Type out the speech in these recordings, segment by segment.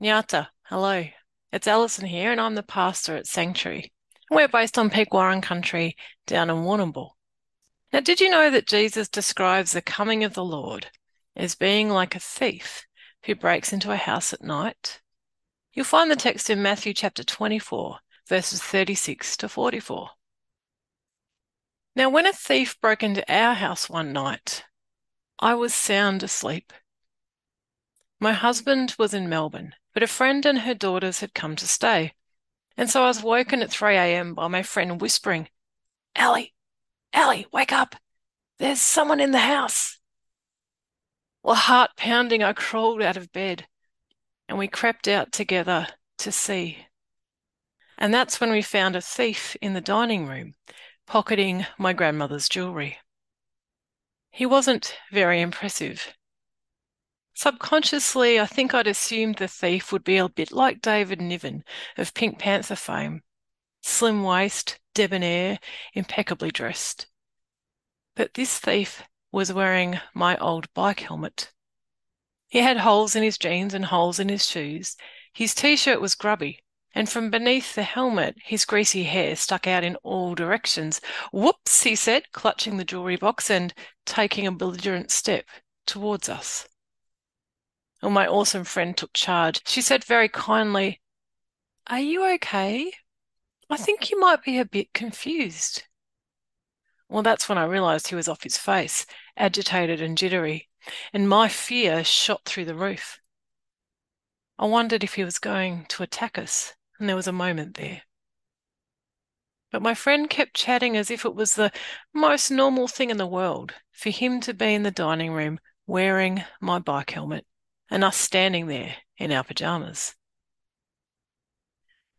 Nyata, hello. It's Alison here, and I'm the pastor at Sanctuary. We're based on Peek Whurrong country down in Warrnambool. Now, did you know that Jesus describes the coming of the Lord as being like a thief who breaks into a house at night? You'll find the text in Matthew chapter 24, verses 36 to 44. Now, when a thief broke into our house one night, I was sound asleep. My husband was in Melbourne, but a friend and her daughters had come to stay. And so I was woken at 3 a.m. by my friend whispering, Allie, Allie, wake up. There's someone in the house. Well, heart pounding, I crawled out of bed and we crept out together to see. And that's when we found a thief in the dining room pocketing my grandmother's jewelry. He wasn't very impressive. Subconsciously, I think I'd assumed the thief would be a bit like David Niven of Pink Panther fame slim waist, debonair, impeccably dressed. But this thief was wearing my old bike helmet. He had holes in his jeans and holes in his shoes. His t shirt was grubby, and from beneath the helmet, his greasy hair stuck out in all directions. Whoops, he said, clutching the jewelry box and taking a belligerent step towards us. Well, my awesome friend took charge. She said very kindly, Are you okay? I think you might be a bit confused. Well, that's when I realized he was off his face, agitated and jittery, and my fear shot through the roof. I wondered if he was going to attack us, and there was a moment there. But my friend kept chatting as if it was the most normal thing in the world for him to be in the dining room wearing my bike helmet and us standing there in our pajamas.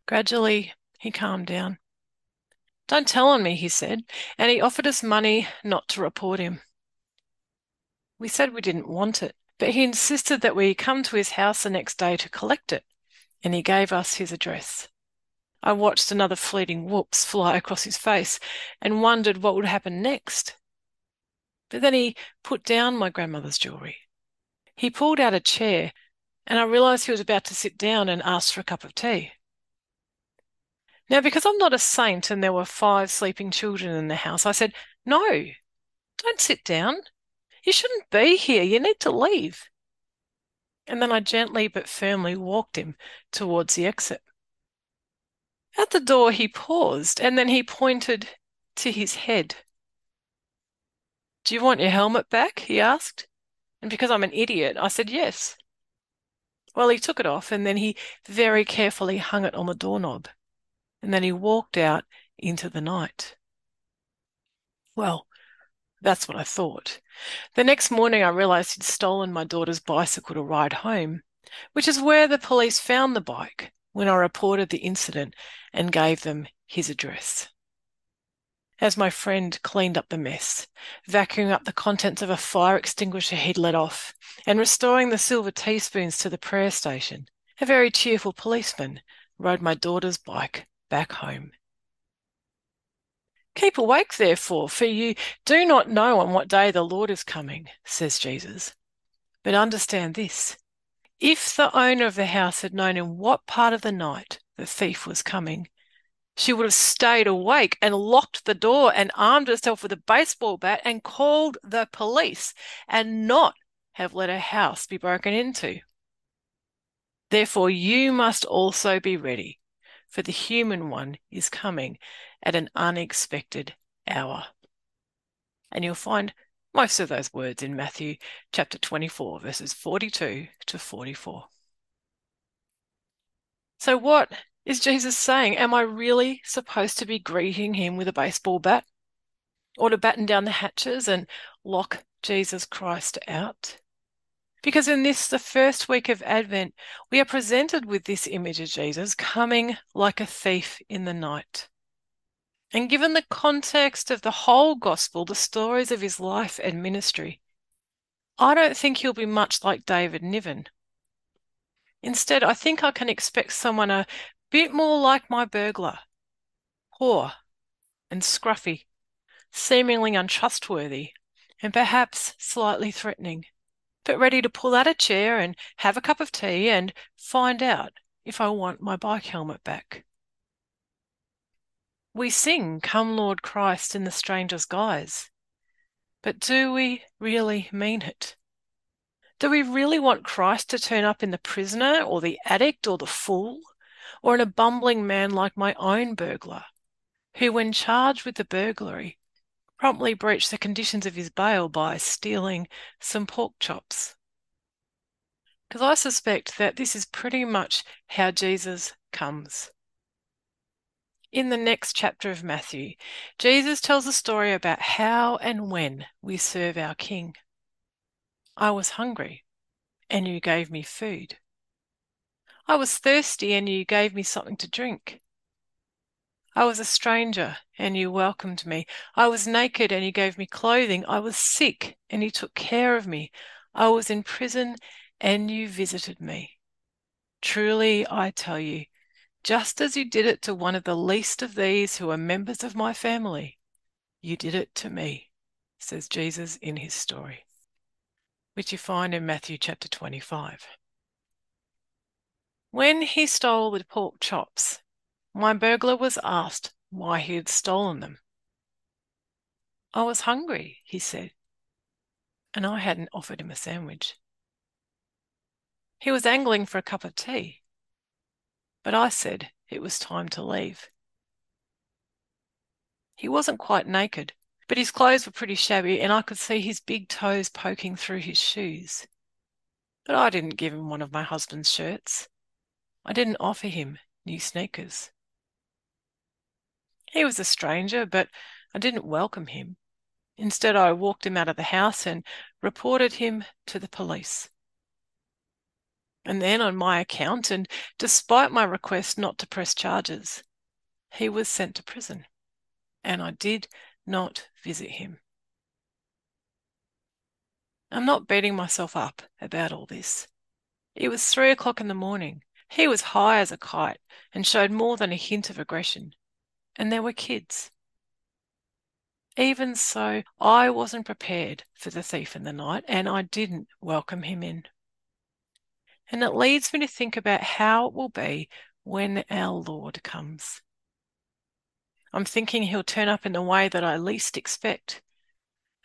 Gradually, he calmed down. Don't tell on me, he said, and he offered us money not to report him. We said we didn't want it, but he insisted that we come to his house the next day to collect it, and he gave us his address. I watched another fleeting whoops fly across his face and wondered what would happen next. But then he put down my grandmother's jewelry he pulled out a chair, and I realized he was about to sit down and ask for a cup of tea. Now, because I'm not a saint and there were five sleeping children in the house, I said, No, don't sit down. You shouldn't be here. You need to leave. And then I gently but firmly walked him towards the exit. At the door, he paused and then he pointed to his head. Do you want your helmet back? he asked. And because I'm an idiot, I said yes. Well, he took it off and then he very carefully hung it on the doorknob. And then he walked out into the night. Well, that's what I thought. The next morning, I realized he'd stolen my daughter's bicycle to ride home, which is where the police found the bike when I reported the incident and gave them his address as my friend cleaned up the mess, vacuuming up the contents of a fire extinguisher he'd let off, and restoring the silver teaspoons to the prayer station. A very cheerful policeman rode my daughter's bike back home. Keep awake, therefore, for you do not know on what day the Lord is coming, says Jesus. But understand this if the owner of the house had known in what part of the night the thief was coming, she would have stayed awake and locked the door and armed herself with a baseball bat and called the police and not have let her house be broken into. Therefore, you must also be ready, for the human one is coming at an unexpected hour. And you'll find most of those words in Matthew chapter 24, verses 42 to 44. So, what is Jesus saying, Am I really supposed to be greeting him with a baseball bat? Or to batten down the hatches and lock Jesus Christ out? Because in this, the first week of Advent, we are presented with this image of Jesus coming like a thief in the night. And given the context of the whole gospel, the stories of his life and ministry, I don't think he'll be much like David Niven. Instead, I think I can expect someone a bit more like my burglar. Poor and scruffy, seemingly untrustworthy, and perhaps slightly threatening, but ready to pull out a chair and have a cup of tea and find out if I want my bike helmet back. We sing, Come Lord Christ, in the stranger's guise. But do we really mean it? Do we really want Christ to turn up in the prisoner or the addict or the fool or in a bumbling man like my own burglar, who, when charged with the burglary, promptly breached the conditions of his bail by stealing some pork chops? Because I suspect that this is pretty much how Jesus comes. In the next chapter of Matthew, Jesus tells a story about how and when we serve our King. I was hungry, and you gave me food. I was thirsty, and you gave me something to drink. I was a stranger, and you welcomed me. I was naked, and you gave me clothing. I was sick, and you took care of me. I was in prison, and you visited me. Truly, I tell you, just as you did it to one of the least of these who are members of my family, you did it to me, says Jesus in his story, which you find in Matthew chapter 25. When he stole the pork chops, my burglar was asked why he had stolen them. I was hungry, he said, and I hadn't offered him a sandwich. He was angling for a cup of tea but I said it was time to leave. He wasn't quite naked, but his clothes were pretty shabby, and I could see his big toes poking through his shoes. But I didn't give him one of my husband's shirts. I didn't offer him new sneakers. He was a stranger, but I didn't welcome him. Instead, I walked him out of the house and reported him to the police. And then, on my account, and despite my request not to press charges, he was sent to prison, and I did not visit him. I'm not beating myself up about all this. It was three o'clock in the morning. He was high as a kite and showed more than a hint of aggression. And there were kids. Even so, I wasn't prepared for the thief in the night, and I didn't welcome him in. And it leads me to think about how it will be when our Lord comes. I'm thinking he'll turn up in the way that I least expect,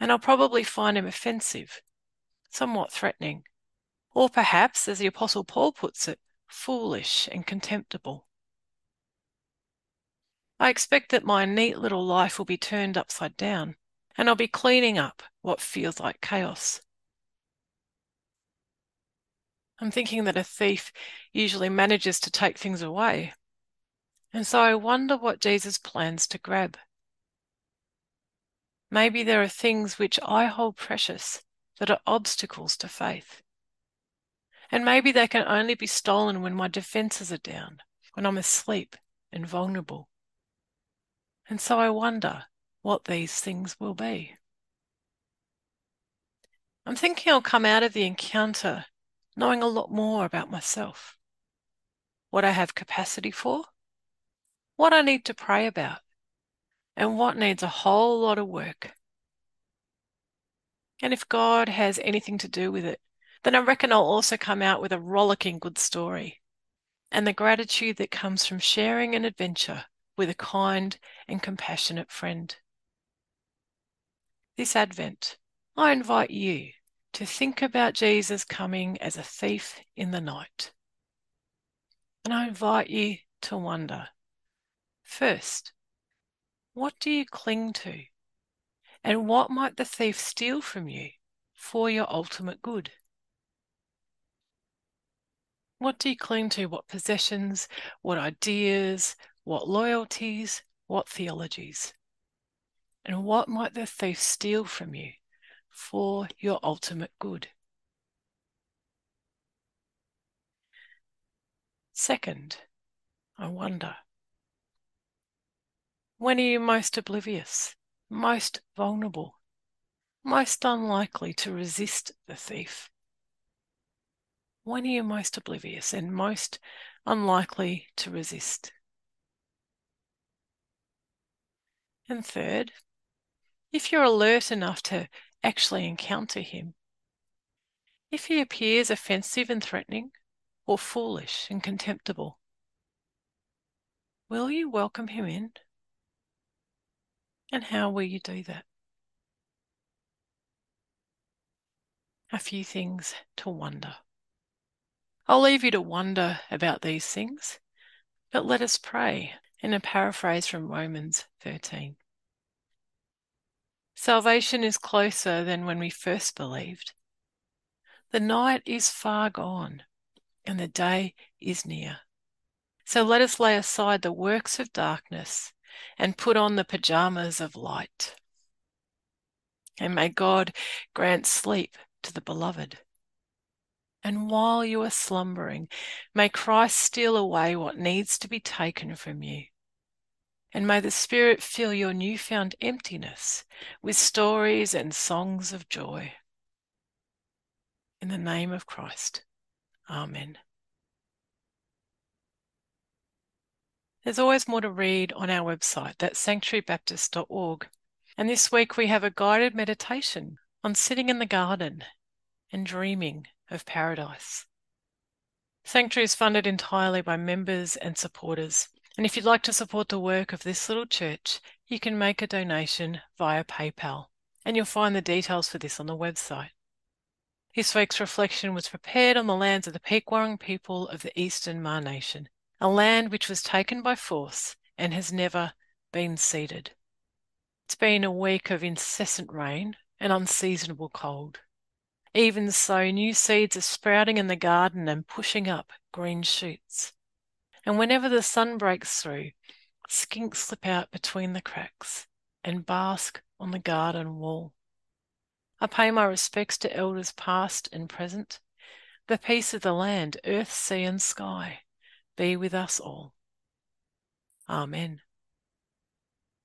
and I'll probably find him offensive, somewhat threatening, or perhaps, as the Apostle Paul puts it, foolish and contemptible. I expect that my neat little life will be turned upside down, and I'll be cleaning up what feels like chaos. I'm thinking that a thief usually manages to take things away. And so I wonder what Jesus plans to grab. Maybe there are things which I hold precious that are obstacles to faith. And maybe they can only be stolen when my defenses are down, when I'm asleep and vulnerable. And so I wonder what these things will be. I'm thinking I'll come out of the encounter knowing a lot more about myself, what I have capacity for, what I need to pray about, and what needs a whole lot of work. And if God has anything to do with it, then I reckon I'll also come out with a rollicking good story and the gratitude that comes from sharing an adventure with a kind and compassionate friend. This Advent, I invite you to think about Jesus coming as a thief in the night. And I invite you to wonder first, what do you cling to? And what might the thief steal from you for your ultimate good? What do you cling to? What possessions, what ideas, what loyalties, what theologies? And what might the thief steal from you for your ultimate good. Second, I wonder when are you most oblivious, most vulnerable, most unlikely to resist the thief? When are you most oblivious and most unlikely to resist? And third, if you're alert enough to actually encounter him. If he appears offensive and threatening, or foolish and contemptible, will you welcome him in? And how will you do that? A few things to wonder. I'll leave you to wonder about these things, but let us pray in a paraphrase from Romans 13. Salvation is closer than when we first believed. The night is far gone and the day is near. So let us lay aside the works of darkness and put on the pajamas of light. And may God grant sleep to the beloved. And while you are slumbering, may Christ steal away what needs to be taken from you. And may the Spirit fill your newfound emptiness with stories and songs of joy. In the name of Christ. Amen. There's always more to read on our website, that's sanctuarybaptist.org. And this week we have a guided meditation on sitting in the garden and dreaming of paradise. Sanctuary is funded entirely by members and supporters. And if you'd like to support the work of this little church, you can make a donation via PayPal. And you'll find the details for this on the website. This week's reflection was prepared on the lands of the Peek Whurrong people of the Eastern Maar Nation a land which was taken by force and has never been ceded. It's been a week of incessant rain and unseasonable cold. Even so, new seeds are sprouting in the garden and pushing up green shoots. And whenever the sun breaks through, skinks slip out between the cracks and bask on the garden wall. I pay my respects to elders past and present, the peace of the land, earth, sea, and sky be with us all. Amen.